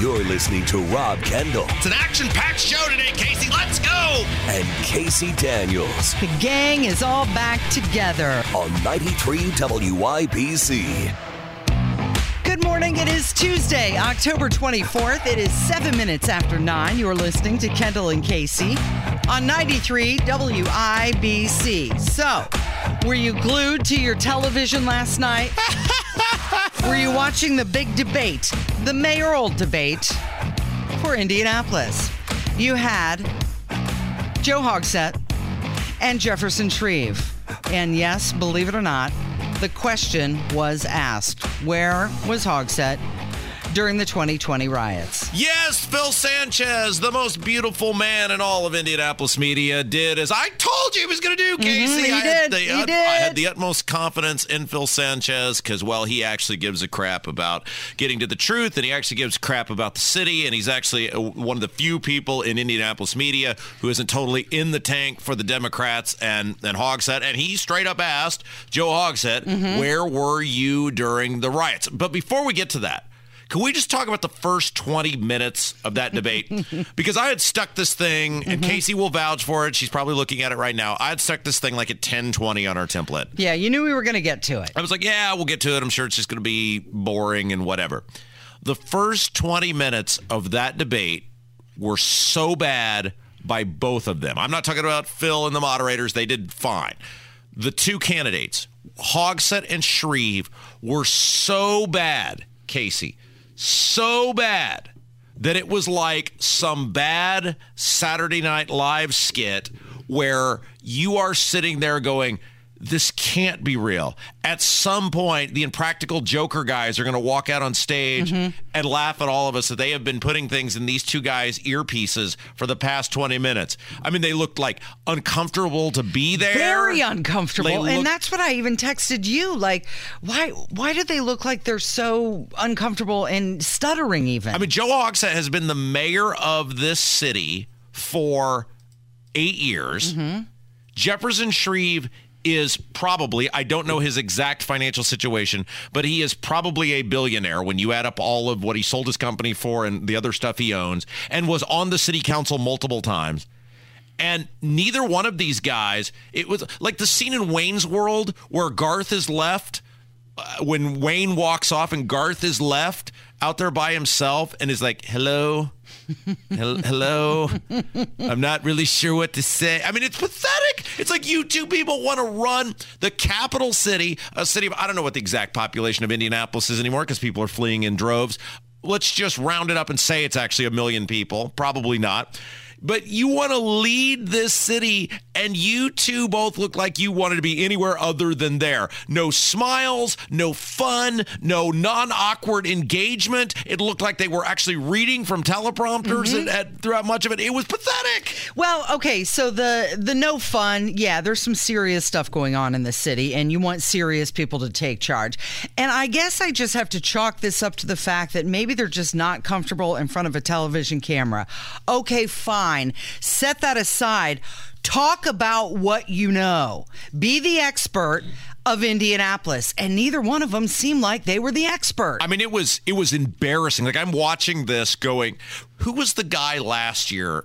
You're listening to Rob Kendall It's an action packed show today, Casey. Let's go. and Casey Daniels The gang is all back together. on 93 WIBC. Good morning. It is Tuesday, October 24th. It is seven minutes after nine. You're listening to Kendall and Casey on 93 WIBC. So, were you glued to your television last night? were you watching the big debate, the mayoral debate for Indianapolis? You had Joe Hogsett and Jefferson Shreve. And yes, believe it or not, the question was asked Where was Hogsett during the 2020 riots? Yes, Phil Sanchez, the most beautiful man in all of Indianapolis media, did as I told you he was going to do, Casey. he I had did, the he ut- I had the utmost confidence in Phil Sanchez because, well, he actually gives a crap about getting to the truth, and he actually gives crap about the city, and he's actually uh, one of the few people in Indianapolis media who isn't totally in the tank for the Democrats and and Hogsett. And he straight up asked Joe Hogsett, Mm-hmm. "Where were you during the riots?" But before we get to that. Can we just talk about the first 20 minutes of that debate? because I had stuck this thing, and mm-hmm. Casey will vouch for it. She's probably looking at it right now. I had stuck this thing like at 1020 on our template. Yeah, you knew we were going to get to it. I was like, yeah, we'll get to it. I'm sure it's just going to be boring and whatever. The first 20 minutes of that debate were so bad by both of them. I'm not talking about Phil and the moderators, they did fine. The two candidates, Hogsett and Shreve, were so bad, Casey, so bad that it was like some bad Saturday Night Live skit where you are sitting there going, this can't be real. At some point, the impractical Joker guys are going to walk out on stage mm-hmm. and laugh at all of us that they have been putting things in these two guys' earpieces for the past 20 minutes. I mean, they looked like uncomfortable to be there. Very uncomfortable. They and that's what I even texted you. Like, why why do they look like they're so uncomfortable and stuttering even? I mean, Joe Hogsett has been the mayor of this city for eight years. Mm-hmm. Jefferson Shreve is probably, I don't know his exact financial situation, but he is probably a billionaire when you add up all of what he sold his company for and the other stuff he owns, and was on the city council multiple times. And neither one of these guys, it was like the scene in Wayne's World where Garth is left uh, when Wayne walks off and Garth is left out there by himself and is like, hello, Hel- hello, I'm not really sure what to say. I mean, it's pathetic. It's like you two people want to run the capital city, a city of, I don't know what the exact population of Indianapolis is anymore because people are fleeing in droves. Let's just round it up and say it's actually a million people. Probably not. But you want to lead this city, and you two both look like you wanted to be anywhere other than there. No smiles, no fun, no non awkward engagement. It looked like they were actually reading from teleprompters mm-hmm. at, at, throughout much of it. It was pathetic. Well, okay, so the the no fun, yeah, there's some serious stuff going on in the city and you want serious people to take charge. And I guess I just have to chalk this up to the fact that maybe they're just not comfortable in front of a television camera. Okay, fine. Set that aside. Talk about what you know. Be the expert of Indianapolis. And neither one of them seemed like they were the expert. I mean, it was it was embarrassing. Like I'm watching this, going, who was the guy last year?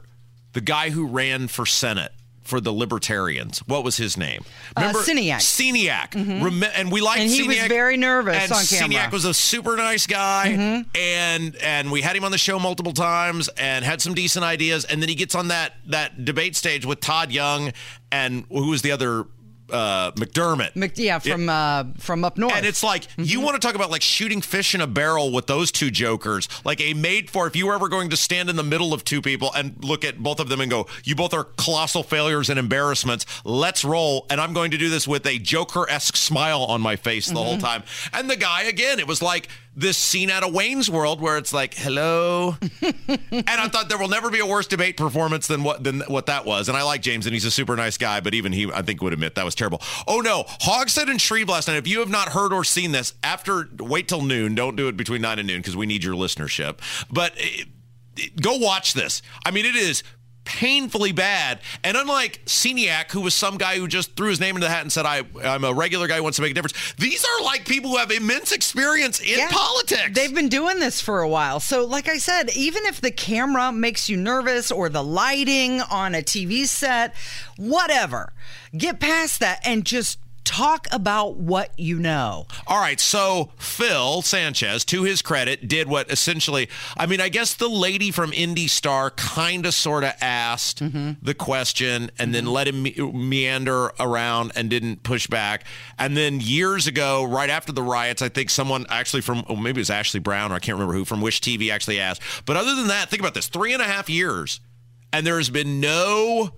The guy who ran for Senate for the Libertarians. What was his name? Uh, Sceniak. Sceniak. Rem- and we liked And he was very nervous and on camera. Sceniak was a super nice guy, and and we had him on the show multiple times, and had some decent ideas. And then he gets on that that debate stage with Todd Young, and who was the other uh, McDermott. Mc- yeah, from uh, from up north. And it's like you want to talk about like shooting fish in a barrel with those two jokers, like a made for if you were ever going to stand in the middle of two people and look at both of them and go, you both are colossal failures and embarrassments. Let's roll. And I'm going to do this with a Joker esque smile on my face the whole time. And the guy again, it was like this scene out of Wayne's World where it's like, "Hello," and I thought there will never be a worse debate performance than what than what that was. And I like James, and he's a super nice guy, but even he, I think, would admit that was terrible. Oh no, Hogsett and Shreve last night. If you have not heard or seen this, after wait till noon. Don't do it between nine and noon because we need your listenership. But. It, go watch this. I mean, it is painfully bad. And unlike Sceniak, who was some guy who just threw his name into the hat and said, I, I'm a regular guy who wants to make a difference, these are like people who have immense experience in yeah, politics. They've been doing this for a while. So, like I said, even if the camera makes you nervous or the lighting on a TV set, whatever, get past that and just talk about what you know. All right. So Phil Sanchez, to his credit, did what essentially, I mean, I guess the lady from Indy Star kind of sort of asked mm-hmm. the question and mm-hmm. then let him me- meander around and didn't push back. And then years ago, right after the riots, I think someone actually from, oh, maybe it was Ashley Brown or I can't remember who from Wish TV actually asked. But other than that, think about this three and a half years. And there has been no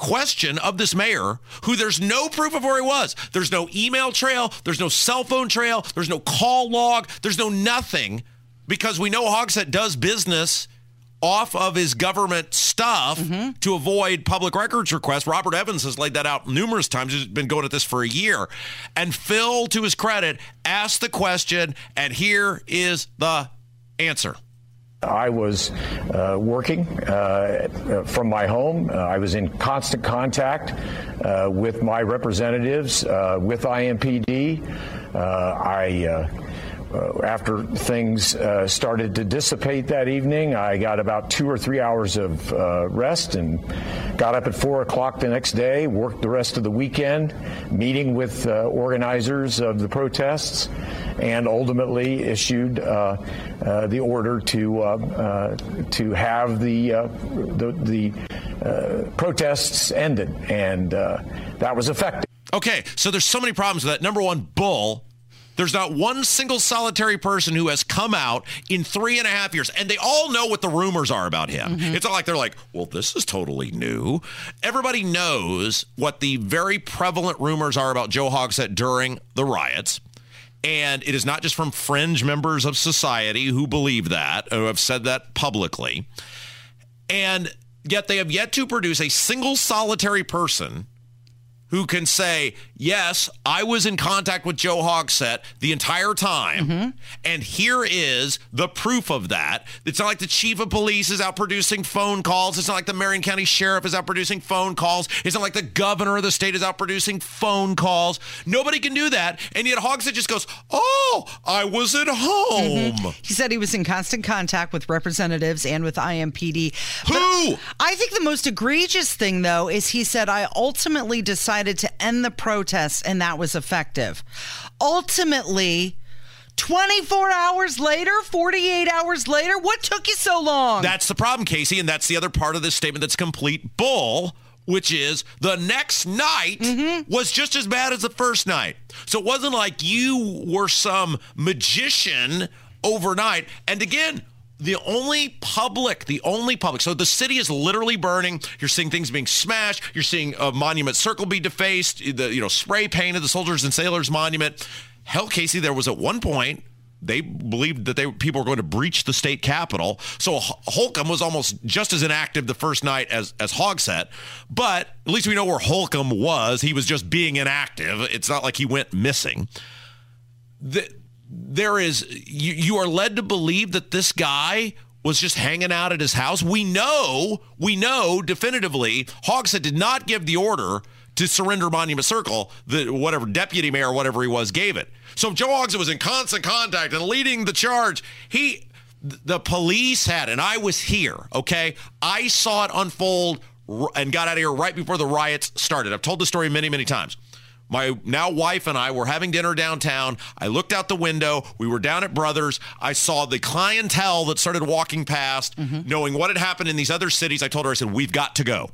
question of this mayor who there's no proof of where he was. There's no email trail, there's no cell phone trail, there's no call log, there's no nothing because we know Hogsett does business off of his government stuff mm-hmm. to avoid public records requests. Robert Evans has laid that out numerous times. He's been going at this for a year. And Phil, to his credit, asked the question, and here is the answer. I was uh, working uh, from my home. Uh, I was in constant contact uh, with my representatives, uh, with IMPD. I uh, after things uh, started to dissipate that evening, I got about two or three hours of uh, rest and got up at four o'clock the next day, worked the rest of the weekend, meeting with uh, organizers of the protests, and ultimately issued uh, the order to to have the the, the protests ended, and that was effective. Okay, so there's so many problems with that. Number one, bull there's not one single solitary person who has come out in three and a half years, and they all know what the rumors are about him. Mm-hmm. It's not like they're like, well, this is totally new. Everybody knows what the very prevalent rumors are about Joe Hogsett during the riots. And it is not just from fringe members of society who believe that, who have said that publicly. And yet they have yet to produce a single solitary person who can say, yes, I was in contact with Joe Hogsett the entire time. Mm-hmm. And here is the proof of that. It's not like the chief of police is out producing phone calls. It's not like the Marion County sheriff is out producing phone calls. It's not like the governor of the state is out producing phone calls. Nobody can do that. And yet Hogsett just goes, oh, I was at home. Mm-hmm. He said he was in constant contact with representatives and with IMPD. Who? But I think the most egregious thing, though, is he said, I ultimately decided decided to end the protests, and that was effective. Ultimately, 24 hours later, 48 hours later, what took you so long? That's the problem, Casey, and that's the other part of this statement that's complete bull which is the next night mm-hmm. was just as bad as the first night. So it wasn't like you were some magician overnight. And again, the only public, the only public. So the city is literally burning. You're seeing things being smashed. You're seeing a monument circle be defaced. The you know spray painted the soldiers and sailors monument. Hell, Casey, there was at one point they believed that they people were going to breach the state capitol. So Holcomb was almost just as inactive the first night as as Hogsett, but at least we know where Holcomb was. He was just being inactive. It's not like he went missing. The, there is you, you are led to believe that this guy was just hanging out at his house. We know, we know definitively, Hogsett did not give the order to surrender Monument Circle. The whatever deputy mayor, whatever he was, gave it. So Joe Hogsett was in constant contact and leading the charge, he, the police had, and I was here. Okay, I saw it unfold and got out of here right before the riots started. I've told the story many, many times. My now wife and I were having dinner downtown. I looked out the window. We were down at Brothers. I saw the clientele that started walking past, mm-hmm. knowing what had happened in these other cities. I told her, I said, We've got to go.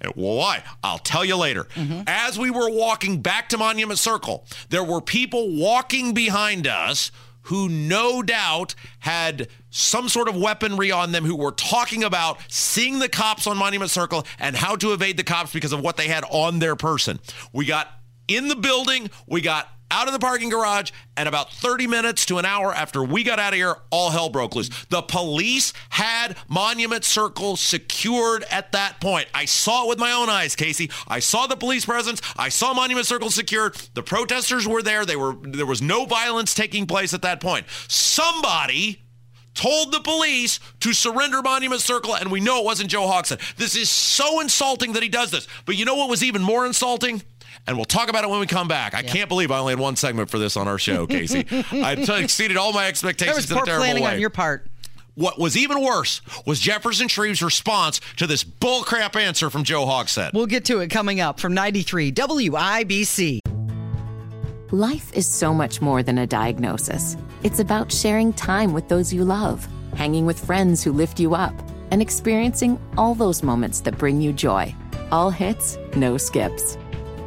And, well, why? I'll tell you later. Mm-hmm. As we were walking back to Monument Circle, there were people walking behind us who no doubt had some sort of weaponry on them who were talking about seeing the cops on Monument Circle and how to evade the cops because of what they had on their person. We got in the building. We got out of the parking garage, and about 30 minutes to an hour after we got out of here, all hell broke loose. The police had Monument Circle secured at that point. I saw it with my own eyes, Casey. I saw the police presence. I saw Monument Circle secured. The protesters were there. They were there was no violence taking place at that point. Somebody told the police to surrender Monument Circle, and we know it wasn't Joe Hogsett. This is so insulting that he does this. But you know what was even more insulting? And we'll talk about it when we come back. I can't believe I only had one segment for this on our show, Casey. I t- exceeded all my expectations That was in a poor terrible planning way. on your part. what was even worse was Jefferson Shreve's response to this bullcrap answer from Joe Hogsett. We'll get to it coming up from 93 WIBC. Life is so much more than a diagnosis. It's about sharing time with those you love, hanging with friends who lift you up, and experiencing all those moments that bring you joy. All hits, no skips.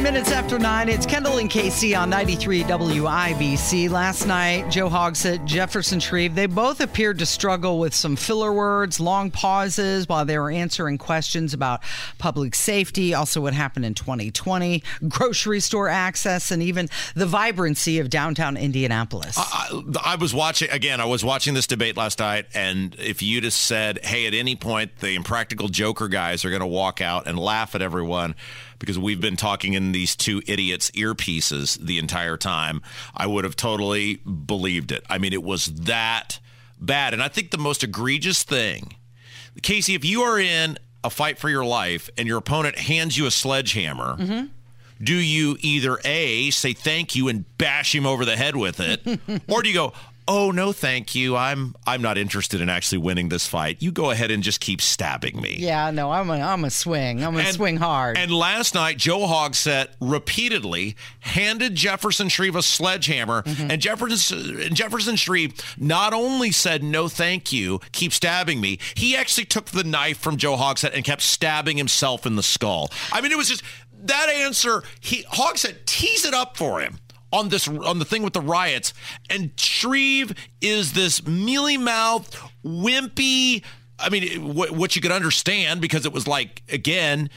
21 minutes after 9, it's Kendall and Casey on 93 WIBC. Last night, Joe Hogsett, Jefferson Shreve, they both appeared to struggle with some filler words, long pauses while they were answering questions about public safety, also what happened in 2020, grocery store access, and even the vibrancy of downtown Indianapolis. I, I was watching again. I was watching this debate last night, and if you'd have said, "Hey, at any point the impractical Joker guys are going to walk out and laugh at everyone," because we've been talking in these two idiots' earpieces the entire time, I would have totally believed it. I mean, it was that bad, and I think the most egregious thing, Casey, if you are in a fight for your life and your opponent hands you a sledgehammer mm-hmm. do you either A, say thank you and bash him over the head with it, or do you go, oh no, thank you. I'm I'm not interested in actually winning this fight. You go ahead and just keep stabbing me. yeah, no, I'm a, I'm a swing. I'm to And- swing hard. And last night, Joe Hogsett repeatedly handed Jefferson Shreve a sledgehammer, Mm-hmm. and Jefferson Jefferson Shreve not only said no, thank you, keep stabbing me. He actually took the knife from Joe Hogsett and kept stabbing himself in the skull. I mean, it was just that answer. He Hogsett teased it up for him. On this, on the thing with the riots, and Shreve is this mealy mouthed, wimpy. I mean, what, what you could understand because it was like again,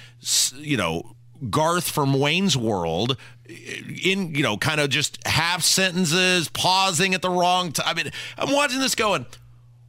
you know, Garth from Wayne's World, in you know, kind of just half sentences, pausing at the wrong time. I mean, I'm watching this going.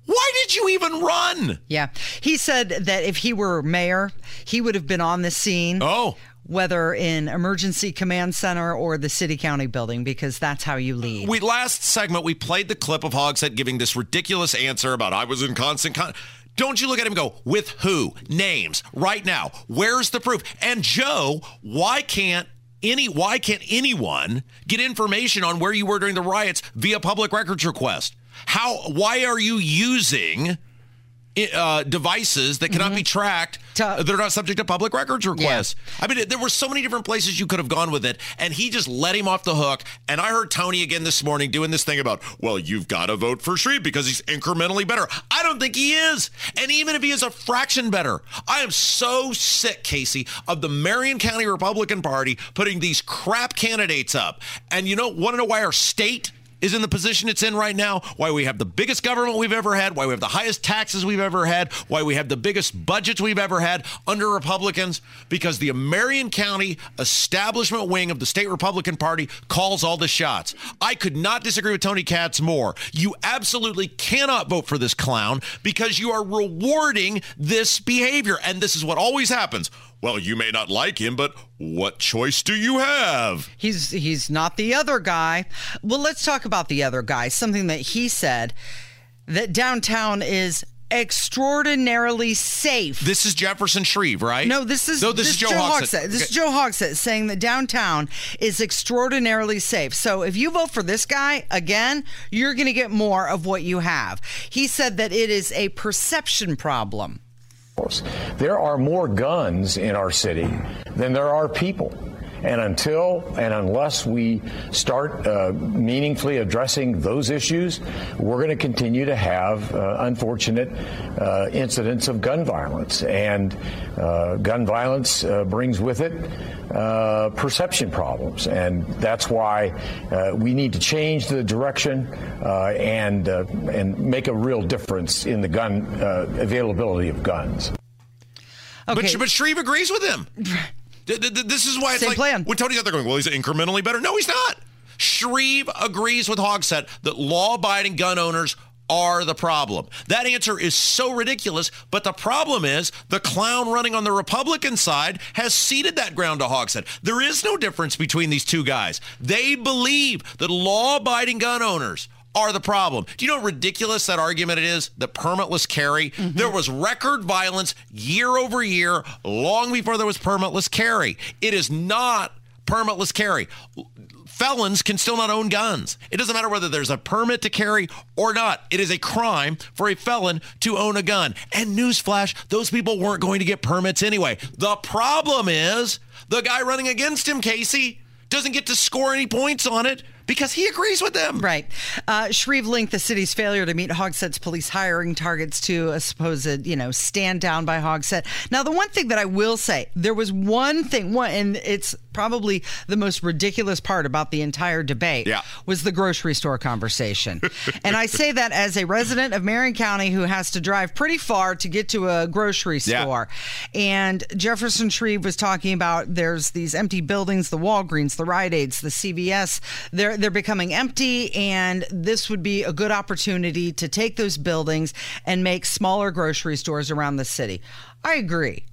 Why did you even run? Yeah. He said that if he were mayor, he would have been on the scene. Oh. Whether in emergency command center or the city county building, because that's how you lead. We last segment we played the clip of Hogsett giving this ridiculous answer about I was in constant con. Don't you look at him go with who names right now? Where's the proof? And Joe, why can't any why can't anyone get information on where you were during the riots via public records request? How why are you using uh, devices that cannot be tracked To- they're not subject to public records requests. I mean, there were so many different places you could have gone with it, and he just let him off the hook. And I heard Tony again this morning doing this thing about, well, you've got to vote for Shreve because he's incrementally better. I don't think he is. And even if he is a fraction better, I am so sick, Casey, of the Marion County Republican Party putting these crap candidates up. And you know, want to know why our state is in the position it's in right now, why we have the biggest government we've ever had, why we have the highest taxes we've ever had, why we have the biggest budgets we've ever had under Republicans, because the Marion County establishment wing of the state Republican Party calls all the shots. I could not disagree with Tony Katz more. You absolutely cannot vote for this clown because you are rewarding this behavior. And this is what always happens. Well, you may not like him, but what choice do you have? He's he's not the other guy. Well, let's talk about the other guy. Something that he said that downtown is extraordinarily safe. This is Jefferson Shreve, right? no, this is no, this, is Joe, Hogsett. This is Joe Hogsett saying that downtown is extraordinarily safe. So if you vote for this guy again, you're going to get more of what you have. He said that it is a perception problem. There are more guns in our city than there are people. And until and unless we start uh, meaningfully addressing those issues, we're going to continue to have uh, unfortunate uh, incidents of gun violence. And uh, gun violence uh, brings with it uh, perception problems. And that's why we need to change the direction and, and make a real difference in the gun availability of guns. Okay. But, but Shreve agrees with him. This is why it's Same like plan. when Tony's out there going, well, he's incrementally better. No, he's not. Shreve agrees with Hogsett that law-abiding gun owners are the problem. That answer is so ridiculous, but the problem is the clown running on the Republican side has ceded that ground to Hogsett. There is no difference between these two guys. They believe that law-abiding gun owners are the problem. Do you know how ridiculous that argument it is? The permitless carry. Mm-hmm. There was record violence year over year, long before there was permitless carry. It is not permitless carry. Felons can still not own guns. It doesn't matter whether there's a permit to carry or not. It is a crime for a felon to own a gun. And newsflash, those people weren't going to get permits anyway. The problem is the guy running against him, Casey, doesn't get to score any points on it because he agrees with them. Right. Uh, Shreve linked the city's failure to meet Hogsett's police hiring targets to a supposed, you know, stand down by Hogsett. Now, the one thing that I will say, there was one thing, one, and it's probably the most ridiculous part about the entire debate yeah. was the grocery store conversation. and I say that as a resident of Marion County who has to drive pretty far to get to a grocery store. Yeah. And Jefferson Shreve was talking about there's these empty buildings, the Walgreens, the Rite Aids, the CVS. They're they're becoming empty, and this would be a good opportunity to take those buildings and make smaller grocery stores around the city. I agree.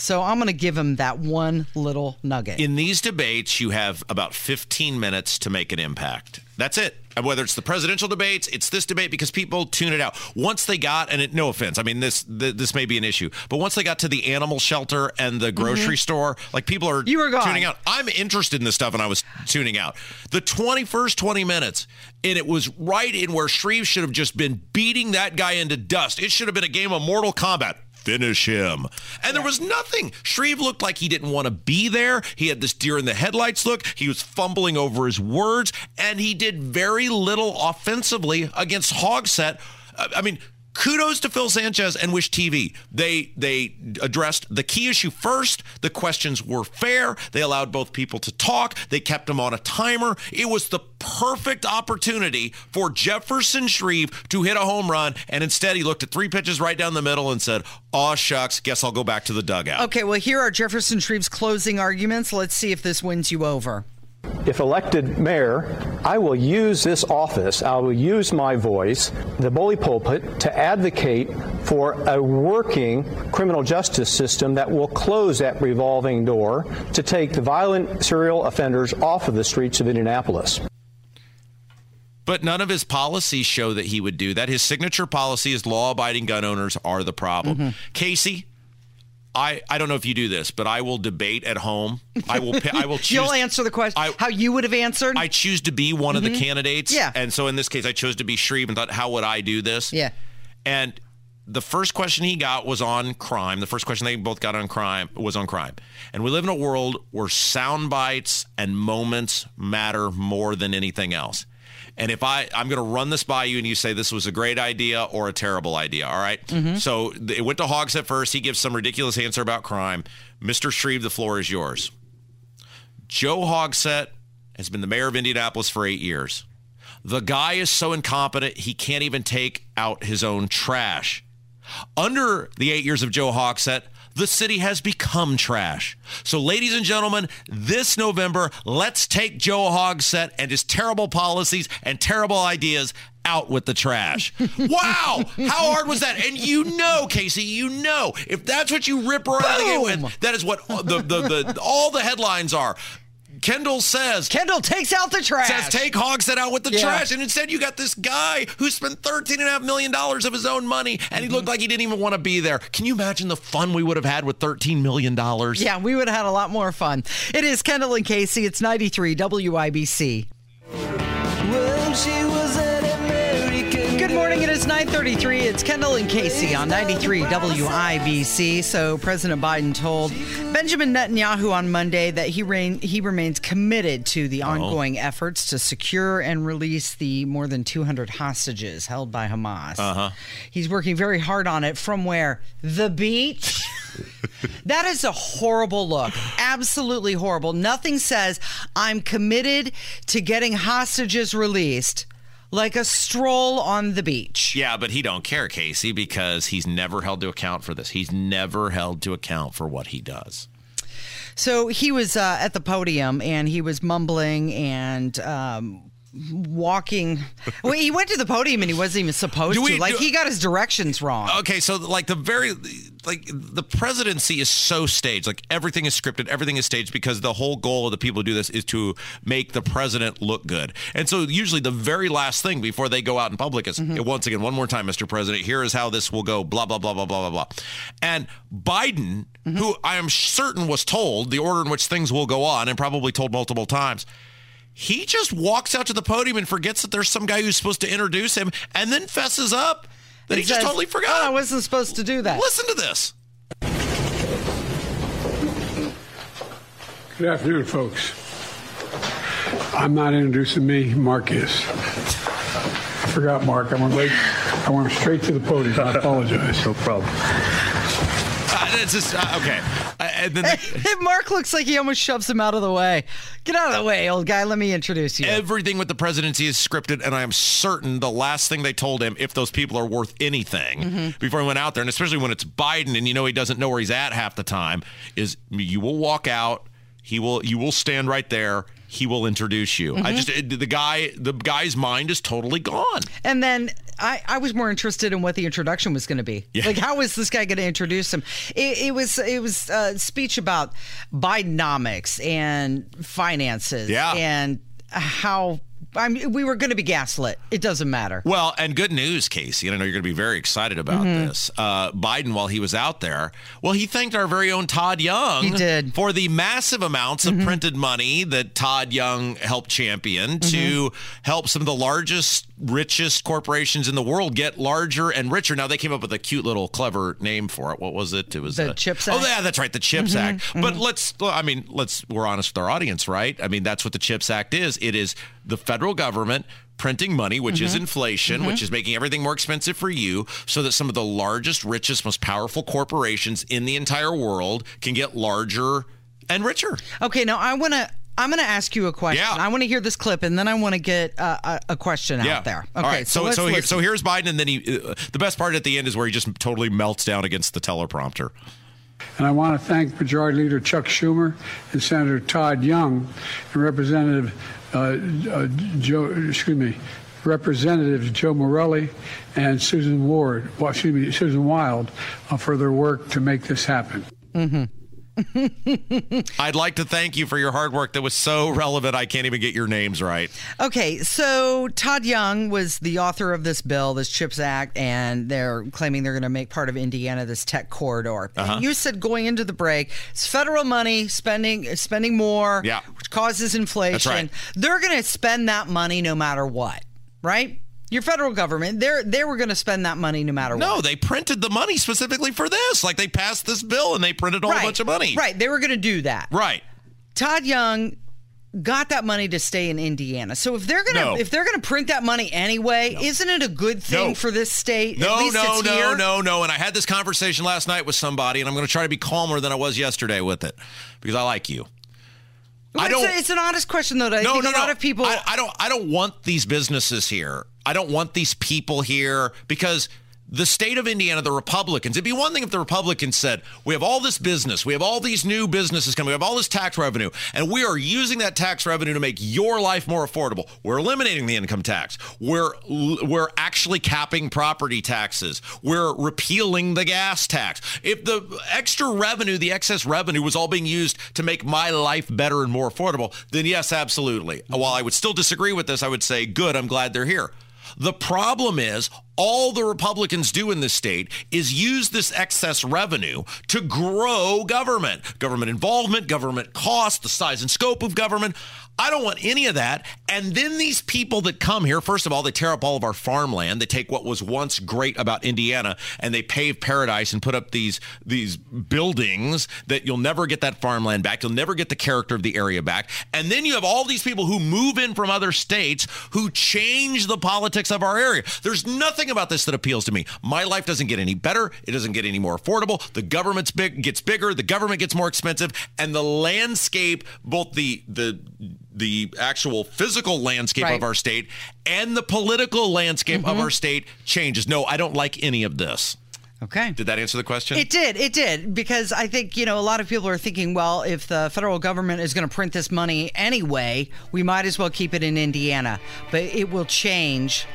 So I'm going to give him that one little nugget. In these debates, you have about 15 minutes to make an impact. That's it. Whether it's the presidential debates, it's this debate because people tune it out. Once they got, and it, no offense, I mean this th- this may be an issue, but once they got to the animal shelter and the grocery mm-hmm. store, like people are you were gone. tuning out. I'm interested in this stuff, and I was tuning out. The 21st 20 minutes, and it was right in where Shreve should have just been beating that guy into dust. It should have been a game of Mortal Kombat finish him. And there was nothing. Shreve looked like he didn't want to be there. He had this deer in the headlights look. He was fumbling over his words, and he did very little offensively against Hogsett. Uh, I mean, kudos to Phil Sanchez and Wish TV. They they addressed the key issue first. The questions were fair. They allowed both people to talk. They kept them on a timer. It was the perfect opportunity for Jefferson Shreve to hit a home run, and instead he looked at three pitches right down the middle and said, "Aw shucks, guess I'll go back to the dugout." Okay, well here are Jefferson Shreve's closing arguments. Let's see if this wins you over. If elected mayor, I will use this office, I will use my voice, the bully pulpit, to advocate for a working criminal justice system that will close that revolving door to take the violent serial offenders off of the streets of Indianapolis. But none of his policies show that he would do that. His signature policy is law abiding gun owners are the problem. Mm-hmm. Casey, I, I don't know if you do this, but I will debate at home. I will I will choose. You'll answer the question I, how you would have answered. I choose to be one mm-hmm. of the mm-hmm. candidates. Yeah. And so in this case, I chose to be Shreve and thought, how would I do this? Yeah. And the first question he got was on crime. The first question they both got on crime was on crime. And we live in a world where sound bites and moments matter more than anything else. And if I, I'm going to run this by you and you say this was a great idea or a terrible idea, all right? mm-hmm. So it went to Hogsett first. He gives some ridiculous answer about crime. Mr. Shreve, the floor is yours. Joe Hogsett has been the mayor of Indianapolis for eight years. The guy is so incompetent, he can't even take out his own trash. Under the eight years of Joe Hogsett, the city has become trash. So, ladies and gentlemen, this November, let's take Joe Hogsett and his terrible policies and terrible ideas out with the trash. wow, how hard was that? And you know, Casey, you know, if that's what you rip around the gate with, that is what the, the, the all the headlines are. Kendall says Kendall takes out the trash. Says take Hogsett out with the yeah. trash. And instead you got this guy who spent $13.5 million of his own money and he mm-hmm. looked like he didn't even want to be there. Can you imagine the fun we would have had with $13 million? Yeah, we would have had a lot more fun. It is Kendall and Casey. It's 93 WIBC. Well, Good morning. It is 9:33. It's Kendall and Casey on 93 WIBC. So President Biden told Benjamin Netanyahu on Monday that he reign, he remains committed to the ongoing efforts to secure and release the more than 200 hostages held by Hamas. Uh-huh. He's working very hard on it from where? The beach. that is a horrible look. Absolutely horrible. Nothing says I'm committed to getting hostages released like a stroll on the beach. Yeah, but he don't care, Casey, because he's never held to account for this. He's never held to account for what he does. So he was uh, at the podium and he was mumbling and um, walking. well, he went to the podium and he wasn't even supposed we- to. Like do- he got his directions wrong. Okay, so like the very like the presidency is so staged. Like everything is scripted, everything is staged because the whole goal of the people who do this is to make the president look good. And so usually the very last thing before they go out in public is mm-hmm. once again, one more time, Mr. President, here is how this will go, blah, blah, blah, blah, blah, blah, blah. And Biden, mm-hmm. who I am certain was told the order in which things will go on and probably told multiple times. He just walks out to the podium and forgets that there's some guy who's supposed to introduce him and then fesses up that he, He just says, totally "Oh, forgot. I wasn't supposed to do that. Listen to this. Good afternoon, folks. I'm not introducing me, Mark is. I forgot Mark. I went late. I went straight to the podium. I apologize. No problem. Uh, it's just uh, okay. And then the- Mark looks like he almost shoves him out of the way. Get out of the way, old guy. Let me introduce you. everything with the presidency is scripted, and I am certain the last thing they told him, if those people are worth anything, Mm-hmm. before he went out there, and especially when it's Biden and you know he doesn't know where he's at half the time, is you will walk out, he will, you will stand right there. He will introduce you. Mm-hmm. I just the guy, the guy's mind is totally gone. And then I, I was more interested in what the introduction was going to be. Yeah. Like, how was this guy going to introduce him? It, it was it was a speech about Bidenomics and finances. Yeah. And how I mean, we were going to be gaslit. It doesn't matter. Well, and good news, Casey, and I know you're going to be very excited about Mm-hmm. this. Uh, Biden, while he was out there, well, he thanked our very own Todd Young He did. Mm-hmm. for the massive amounts of printed money that Todd Young helped champion to Mm-hmm. help some of the largest, richest corporations in the world get larger and richer. Now, they came up with a cute little clever name for it. What was it? It was The uh, CHIPS Oh, yeah, that's right, the CHIPS Act. But let's, I mean, let's, we're honest with our audience, right? I mean, that's what the CHIPS Act is. It is the federal government printing money, which is inflation, which is making everything more expensive for you, so that some of the largest, richest, most powerful corporations in the entire world can get larger and richer. Okay, now I want to. I'm going to ask you a question. Yeah. I want to hear this clip, and then I want to get uh, a, a question Yeah. out there. Okay, All right. So let's so here, so here's Biden, and then he. Uh, the best part at the end is where he just totally melts down against the teleprompter. And I want to thank Majority Leader Chuck Schumer and Senator Todd Young and Representative Uh, uh, Joe, excuse me, Representatives Joe Morelle and Susan Ward, well, excuse me, Susan Wild, uh, for their work to make this happen. Mm-hmm. I'd like to thank you for your hard work that was so relevant. I can't even get your names right. Okay, so Todd Young was the author of this bill, this CHIPS Act, and they're claiming they're going to make part of Indiana this tech corridor. Uh-huh. And you said going into the break, it's federal money spending spending more, Yeah. which causes inflation. right. They're going to spend that money no matter what, right? Your federal government, they're they were going to spend that money no matter No, what. No, they printed the money specifically for this. Like they passed this bill and they printed a whole right. bunch of money. Right, they were going to do that. Right. Todd Young got that money to stay in Indiana. So if they're gonna No. if they're gonna print that money anyway, isn't it a good thing No. for this state? At No, least no, no, here? no, no. And I had this conversation last night with somebody, and I'm going to try to be calmer than I was yesterday with it because I like you. Well, I it's, don't. a- it's an honest question though. that I no, think no, a no. lot of people. I, I don't. I don't want these businesses here. I don't want these people here because the state of Indiana, the Republicans. It'd be one thing if the Republicans said, "We have all this business, we have all these new businesses coming, we have all this tax revenue, and we are using that tax revenue to make your life more affordable. We're eliminating the income tax. We're we're actually capping property taxes. We're repealing the gas tax. If the extra revenue, the excess revenue, was all being used to make my life better and more affordable, then yes, absolutely. While I would still disagree with this, I would say, good. I'm glad they're here." The problem is all the Republicans do in this state is use this excess revenue to grow government, government involvement, government cost, the size and scope of government. I don't want any of that. And then these people that come here, first of all, they tear up all of our farmland. They take what was once great about Indiana and they pave paradise and put up these these buildings that you'll never get that farmland back. You'll never get the character of the area back. And then you have all these people who move in from other states who change the politics of our area. There's nothing about this that appeals to me. My life doesn't get any better. It doesn't get any more affordable. The government's big gets bigger. The government gets more expensive, and the landscape, both the the the actual physical landscape Right. of our state and the political landscape of mm-hmm. our state changes. No, I don't like any of this. Okay. Did that answer the question? It did. It did. Because I think, you know, a lot of people are thinking, well, if the federal government is going to print this money anyway, we might as well keep it in Indiana. But it will change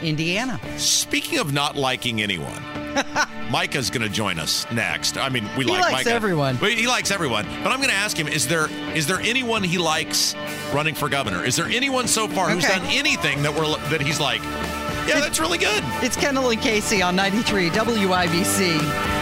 Indiana. Speaking of not liking anyone, Micah's going to join us next. I mean, we He like likes Micah. everyone. But he likes everyone. But I'm going to ask him: Is there is there anyone he likes running for governor? Is there anyone so far who's Okay. done anything that we're that he's like, yeah, that's really good. It's Kendall and Casey on 93 WIBC.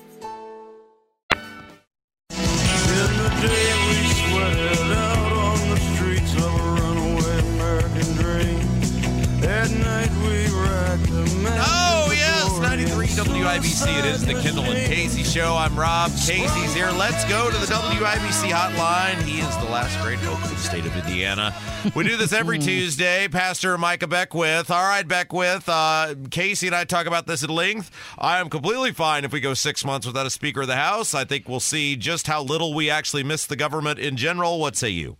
WIBC. It is the Kendall and Casey show. I'm Rob. Casey's here. Let's go to the WIBC hotline. He is the last great hope of the state of Indiana. We do this every Tuesday. Pastor Micah Beckwith. All right, Beckwith. Uh, Casey and I talk about this at length. I am completely fine if we go six months without a Speaker of the House. I think we'll see just how little we actually miss the government in general. What say you?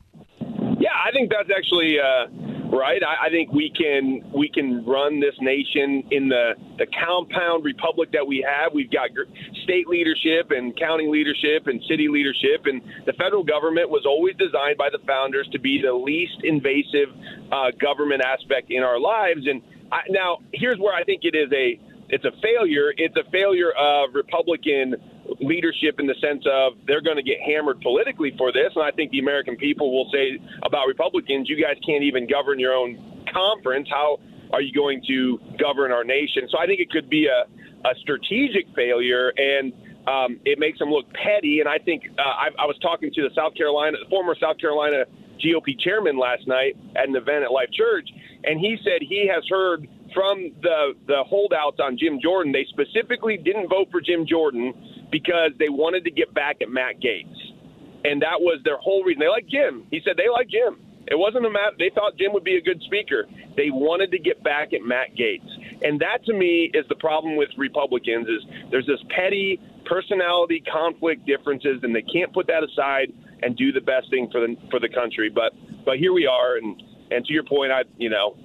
Yeah, I think that's actually uh, right. I, I think we can we can run this nation in the the compound republic that we have. We've got gr- state leadership and county leadership and city leadership, and the federal government was always designed by the founders to be the least invasive uh, government aspect in our lives. And I, now here's where I think it is a it's a failure. It's a failure of Republican leadership in the sense of they're going to get hammered politically for this. And I think the American people will say about Republicans, you guys can't even govern your own conference. How are you going to govern our nation? So I think it could be a, a strategic failure and um, it makes them look petty. And I think uh, I, I was talking to the South Carolina, former South Carolina GOP chairman last night at an event at Life Church, and he said he has heard from the the holdouts on Jim Jordan. They specifically didn't vote for Jim Jordan because they wanted to get back at Matt Gaetz, and that was their whole reason. They like Jim. He said they like Jim. It wasn't a matter. They thought Jim would be a good speaker. They wanted to get back at Matt Gaetz, and that to me is the problem with Republicans. Is there's this petty personality conflict differences, and they can't put that aside and do the best thing for the for the country. But but here we are, and and to your point, I you know.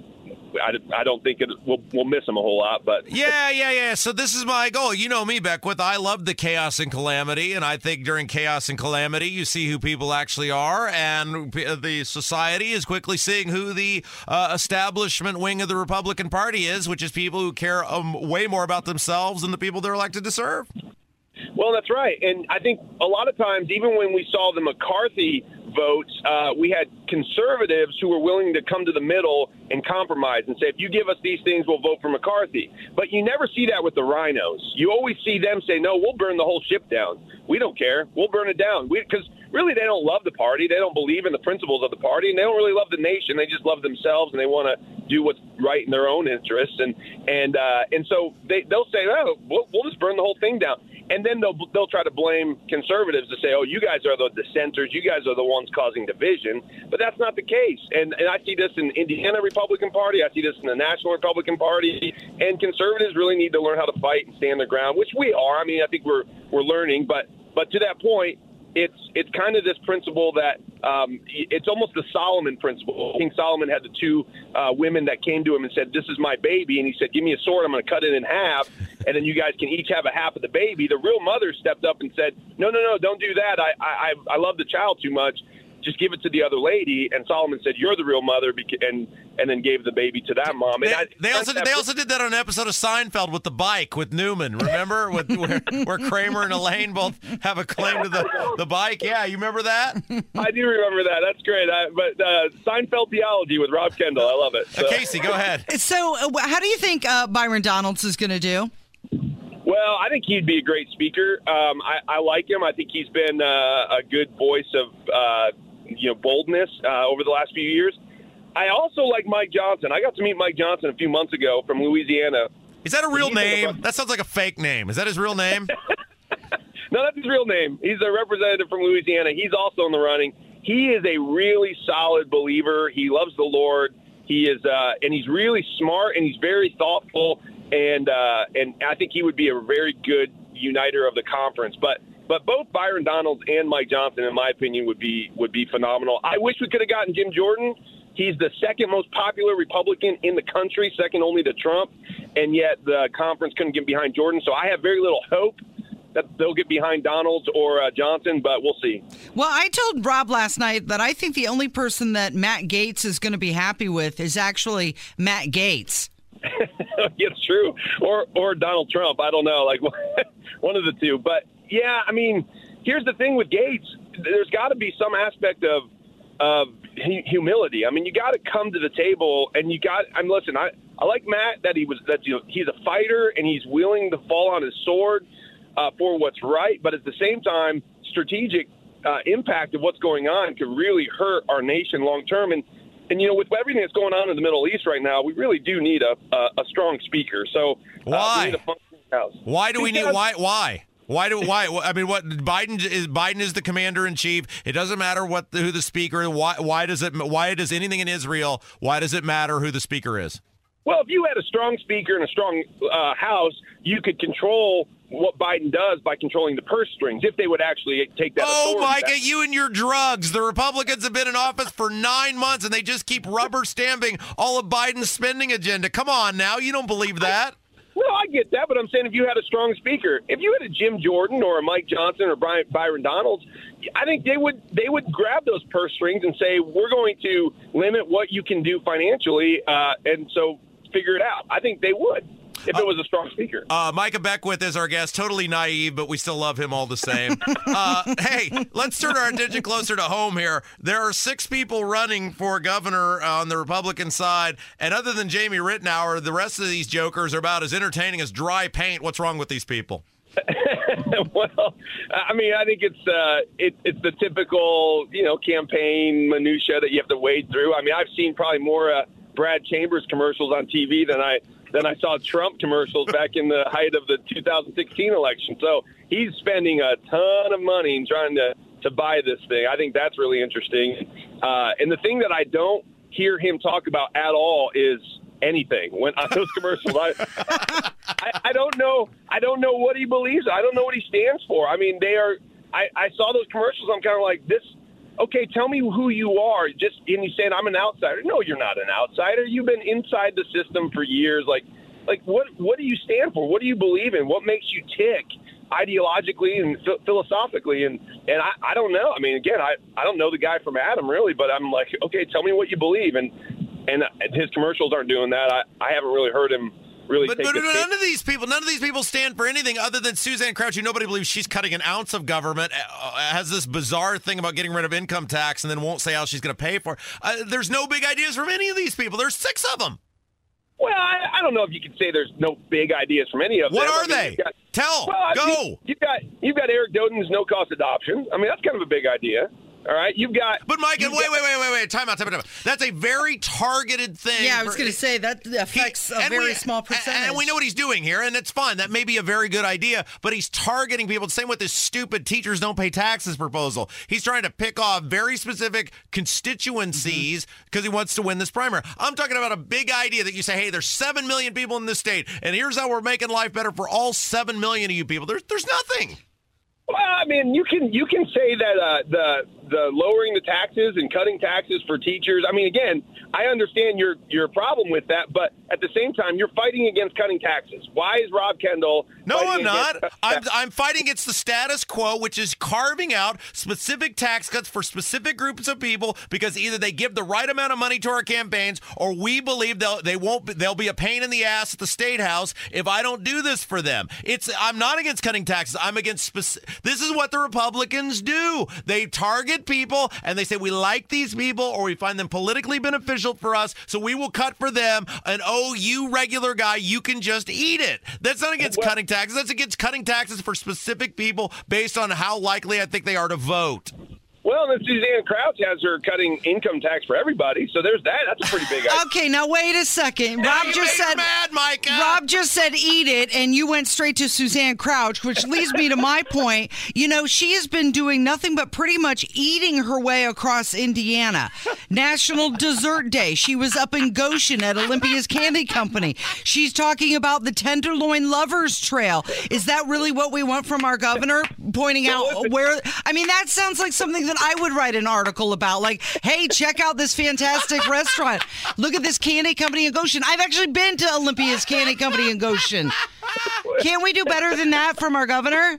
I, I don't think it, we'll, we'll miss them a whole lot, but Yeah, yeah, yeah. So this is my goal. You know me, Beckwith. I love the chaos and calamity, and I think during chaos and calamity, you see who people actually are, and the society is quickly seeing who the uh, establishment wing of the Republican Party is, which is people who care um, way more about themselves than the people they're elected to serve. Well, that's right. And I think a lot of times, even when we saw the McCarthy votes, uh, we had conservatives who were willing to come to the middle and compromise and say, if you give us these things, we'll vote for McCarthy. But you never see that with the RINOs. You always see them say, no, we'll burn the whole ship down. We don't care. We'll burn it down. Because really, they don't love the party. They don't believe in the principles of the party, and they don't really love the nation. They just love themselves, and they want to do what's right in their own interests. And and uh, and so they they'll say, oh, we'll, we'll just burn the whole thing down. And then they'll they'll try to blame conservatives to say, oh, you guys are the dissenters. You guys are the ones causing division. But that's not the case. And and I see this in Indiana Republican Party. I see this in the National Republican Party. And conservatives really need to learn how to fight and stand their ground, which we are. I mean, I think we're we're learning. But but to that point, it's it's kind of this principle that um, it's almost the Solomon principle. King Solomon had the two uh, women that came to him and said, "This is my baby," and he said, "Give me a sword. I'm going to cut it in half, and then you guys can each have a half of the baby." The real mother stepped up and said, "No, no, no, don't do that. I I I love the child too much." Just give it to the other lady. And Solomon said, "You're the real mother," and and then gave the baby to that mom. And They, I, they also they also did that on an episode of Seinfeld with the bike with Newman. Remember, with where, where Kramer and Elaine both have a claim to the, the bike. Yeah, you remember that? I do remember that. That's great. I, but uh, Seinfeld theology with Rob Kendall, I love it. Uh, Casey, go ahead. So, uh, how do you think uh, Byron Donalds is going to do? Well, I think he'd be a great speaker. Um, I, I like him. I think he's been uh, a good voice of uh, you know boldness uh, over the last few years. I also like Mike Johnson. I got to meet Mike Johnson a few months ago from Louisiana. Is that a real He's name? That sounds like a fake name. Is that his real name? No, that's his real name. He's a representative from Louisiana. He's also in the running. He is a really solid believer. He loves the Lord. He is, uh, and he's really smart and he's very thoughtful. And uh, and I think he would be a very good uniter of the conference. But but both Byron Donalds and Mike Johnson, in my opinion, would be would be phenomenal. I wish we could have gotten Jim Jordan. He's the second most popular Republican in the country, second only to Trump, and yet the conference couldn't get behind Jordan. So I have very little hope that they'll get behind Donalds or uh, Johnson, but we'll see. Well, I told Rob last night that I think the only person that Matt Gaetz is going to be happy with is actually Matt Gaetz. it's true, or or Donald Trump. I don't know, like one of the two. But yeah, I mean, here's the thing with Gaetz. There's got to be some aspect of of humility. I mean, you got to come to the table, and you got. I'm listen. I I like Matt that he was that you know he's a fighter and he's willing to fall on his sword uh, for what's right, but at the same time, strategic uh, impact of what's going on could really hurt our nation long term. And and you know, with everything that's going on in the Middle East right now, we really do need a a, a strong speaker. So uh, Why? we need a functioning house. Why do we need Because- why why? Why do why? I mean, what Biden is Biden is the commander in chief. It doesn't matter what the, who the speaker. Why why does it? Why does anything in Israel? Why does it matter who the speaker is? Well, if you had a strong speaker and a strong uh, House, you could control what Biden does by controlling the purse strings. If they would actually take that. Oh, Mike, back. you and your drugs. The Republicans have been in office for nine months and they just keep rubber stamping all of Biden's spending agenda. Come on now. You don't believe that? No, I get that, but I'm saying if you had a strong speaker, if you had a Jim Jordan or a Mike Johnson or Brian, Byron Donalds, I think they would they would grab those purse strings and say we're going to limit what you can do financially, uh, and so figure it out. I think they would if it was a strong speaker. Uh, Micah Beckwith is our guest. Totally naive, but we still love him all the same. uh, hey, let's turn our attention closer to home here. There are six people running for governor on the Republican side, and other than Jamie Reitenour, the rest of these jokers are about as entertaining as dry paint. What's wrong with these people? well, I mean, I think it's uh, it, it's the typical you know campaign minutia that you have to wade through. I mean, I've seen probably more uh, Brad Chambers commercials on TV than I than I saw Trump commercials back in the height of the 2016 election. So he's spending a ton of money in trying to to buy this thing. I think that's really interesting. Uh, and the thing that I don't hear him talk about at all is anything when on those commercials. I, I I don't know. I don't know what he believes. I don't know what he stands for. I mean, they are. I, I saw those commercials. I'm kind of like this. Okay, tell me who you are. Just and he's saying I'm an outsider. No, you're not an outsider. You've been inside the system for years. Like, like what? What do you stand for? What do you believe in? What makes you tick? ideologically and ph- philosophically and and I, I don't know i mean again i i don't know the guy from adam really but i'm like okay tell me what you believe and and his commercials aren't doing that i i haven't really heard him really But, but none of these people, none of these people stand for anything other than Suzanne Crouch, who nobody believes she's cutting an ounce of government, uh, has this bizarre thing about getting rid of income tax, and then won't say how she's going to pay for. it. Uh, there's no big ideas from any of these people. There's six of them. Well, I, I don't know if you can say there's no big ideas from any of them. What are I mean, they? got- Tell. Well, Go. mean, you've got you've got Eric Doden's no cost adoption. I mean, that's kind of a big idea. All right, you've got. But Mike, wait, you've wait, got- wait, wait, wait. Time out, time out, time out. That's a very targeted thing. Yeah, I was going to say that affects a very we- small percentage. And we know what he's doing here, and it's fine. That may be a very good idea, but he's targeting people. Same with this stupid teachers don't pay taxes proposal. He's trying to pick off very specific constituencies mm-hmm. because he wants to win this primary. I'm talking about a big idea that you say, hey, there's 7 million people in this state, and here's how we're making life better for all 7 million of you people. There's, there's nothing. Well, I mean, you can you can say that uh, the the lowering the taxes and cutting taxes for teachers. I mean, again, I understand your your problem with that, but at the same time, you're fighting against cutting taxes. Why is Rob Kendall? No, I'm not. I'm. I'm fighting against the status quo, which is carving out specific tax cuts for specific groups of people because either they give the right amount of money to our campaigns, or we believe they'll they won't be, they'll be a pain in the ass at the state house if I don't do this for them. It's I'm not against cutting taxes. I'm against spec- this is what the Republicans do. They target people and they say we like these people or we find them politically beneficial for us, so we will cut for them. And oh, you regular guy, you can just eat it. That's not against cutting taxes. That's against cutting taxes for specific people based on how likely I think they are to vote. Well, then Suzanne Crouch has her cutting income tax for everybody, so there's that. That's a pretty big idea. Okay, now wait a second. Now Rob you just made her said mad, Micah. Rob just said eat it, and you went straight to Suzanne Crouch, which leads me to my point. You know, she has been doing nothing but pretty much eating her way across Indiana. National Dessert Day. She was up in Goshen at Olympia's Candy Company. She's talking about the Tenderloin Lovers Trail. Is that really what we want from our governor? Pointing out where I mean, that sounds like something that I would write an article about. Like, hey, check out this fantastic restaurant. Look at this candy company in Goshen. I've actually been to Olympia's Candy Company in Goshen. Can't we do better than that from our governor?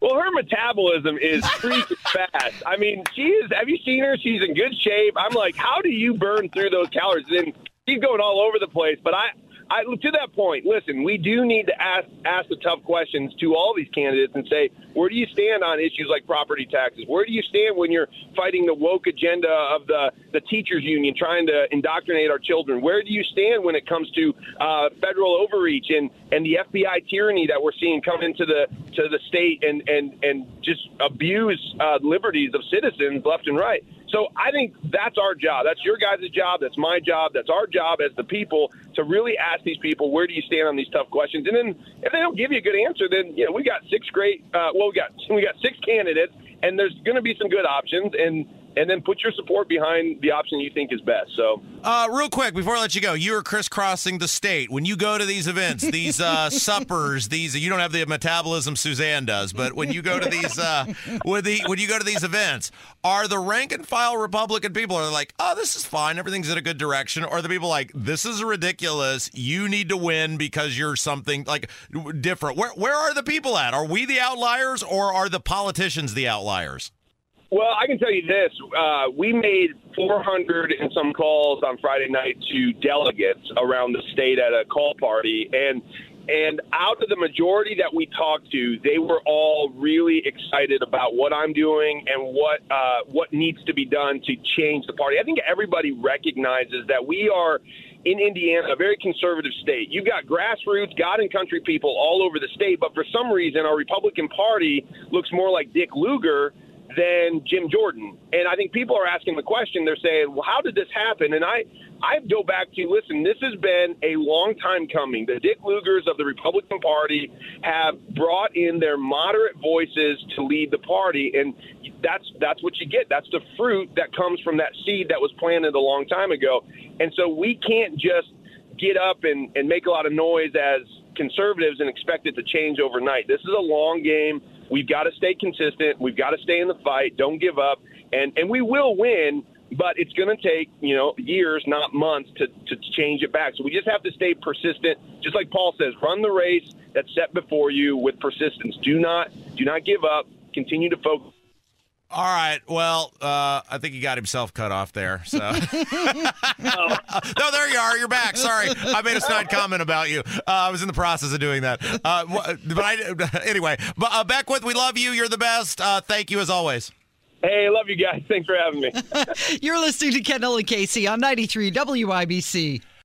Well, her metabolism is freaking fast. I mean, she is. Have you seen her? She's in good shape. I'm like, how do you burn through those calories? And she's going all over the place. But I, I to that point, listen, we do need to ask ask the tough questions to all these candidates and say, where do you stand on issues like property taxes? Where do you stand when you're fighting the woke agenda of the the teachers union trying to indoctrinate our children? Where do you stand when it comes to uh, federal overreach and and the FBI tyranny that we're seeing come into the to the state and and and just abuse uh, liberties of citizens left and right? So I think that's our job. That's your guys' job. That's my job. That's our job as the people to really ask these people where do you stand on these tough questions. And then if they don't give you a good answer, then you know we got six great. Uh, well, we got we got six candidates, and there's going to be some good options. And and then put your support behind the option you think is best. So Uh, real quick before I let you go, you are crisscrossing the state when you go to these events, these uh, suppers. These you don't have the metabolism Suzanne does, but when you go to these, uh, when the when you go to these events, are the rank and file Republican people are like, oh, this is fine, everything's in a good direction, or are the people like, this is ridiculous, you need to win because you're something like different? Where where are the people at? Are we the outliers, or are the politicians the outliers? Well, I can tell you this: uh, we made 400 and some calls on Friday night to delegates around the state at a call party, and and out of the majority that we talked to, they were all really excited about what I'm doing and what uh, what needs to be done to change the party. I think everybody recognizes that we are in Indiana, a very conservative state. You've got grassroots, God and country people all over the state, but for some reason, our Republican Party looks more like Dick Lugar than Jim Jordan. And I think people are asking the question. They're saying, "Well, how did this happen?" And I, I go back to listen. This has been a long time coming. The Dick Lugars of the Republican Party have brought in their moderate voices to lead the party, and that's that's what you get. That's the fruit that comes from that seed that was planted a long time ago. And so we can't just get up and, and make a lot of noise as conservatives and expect it to change overnight. This is a long game. We've got to stay consistent. We've got to stay in the fight. Don't give up. And and we will win, but it's going to take, you know, years, not months to, to change it back. So we just have to stay persistent. Just like Paul says, run the race that's set before you with persistence. Do not do not give up. Continue to focus. All right. Well, uh, I think he got himself cut off there. So, no, there you are. You're back. Sorry, I made a snide comment about you. Uh, I was in the process of doing that. Uh, but I, anyway, but uh, Beckwith, we love you. You're the best. Uh, thank you as always. Hey, love you guys. Thanks for having me. You're listening to Kendall and Casey on 93 WIBC.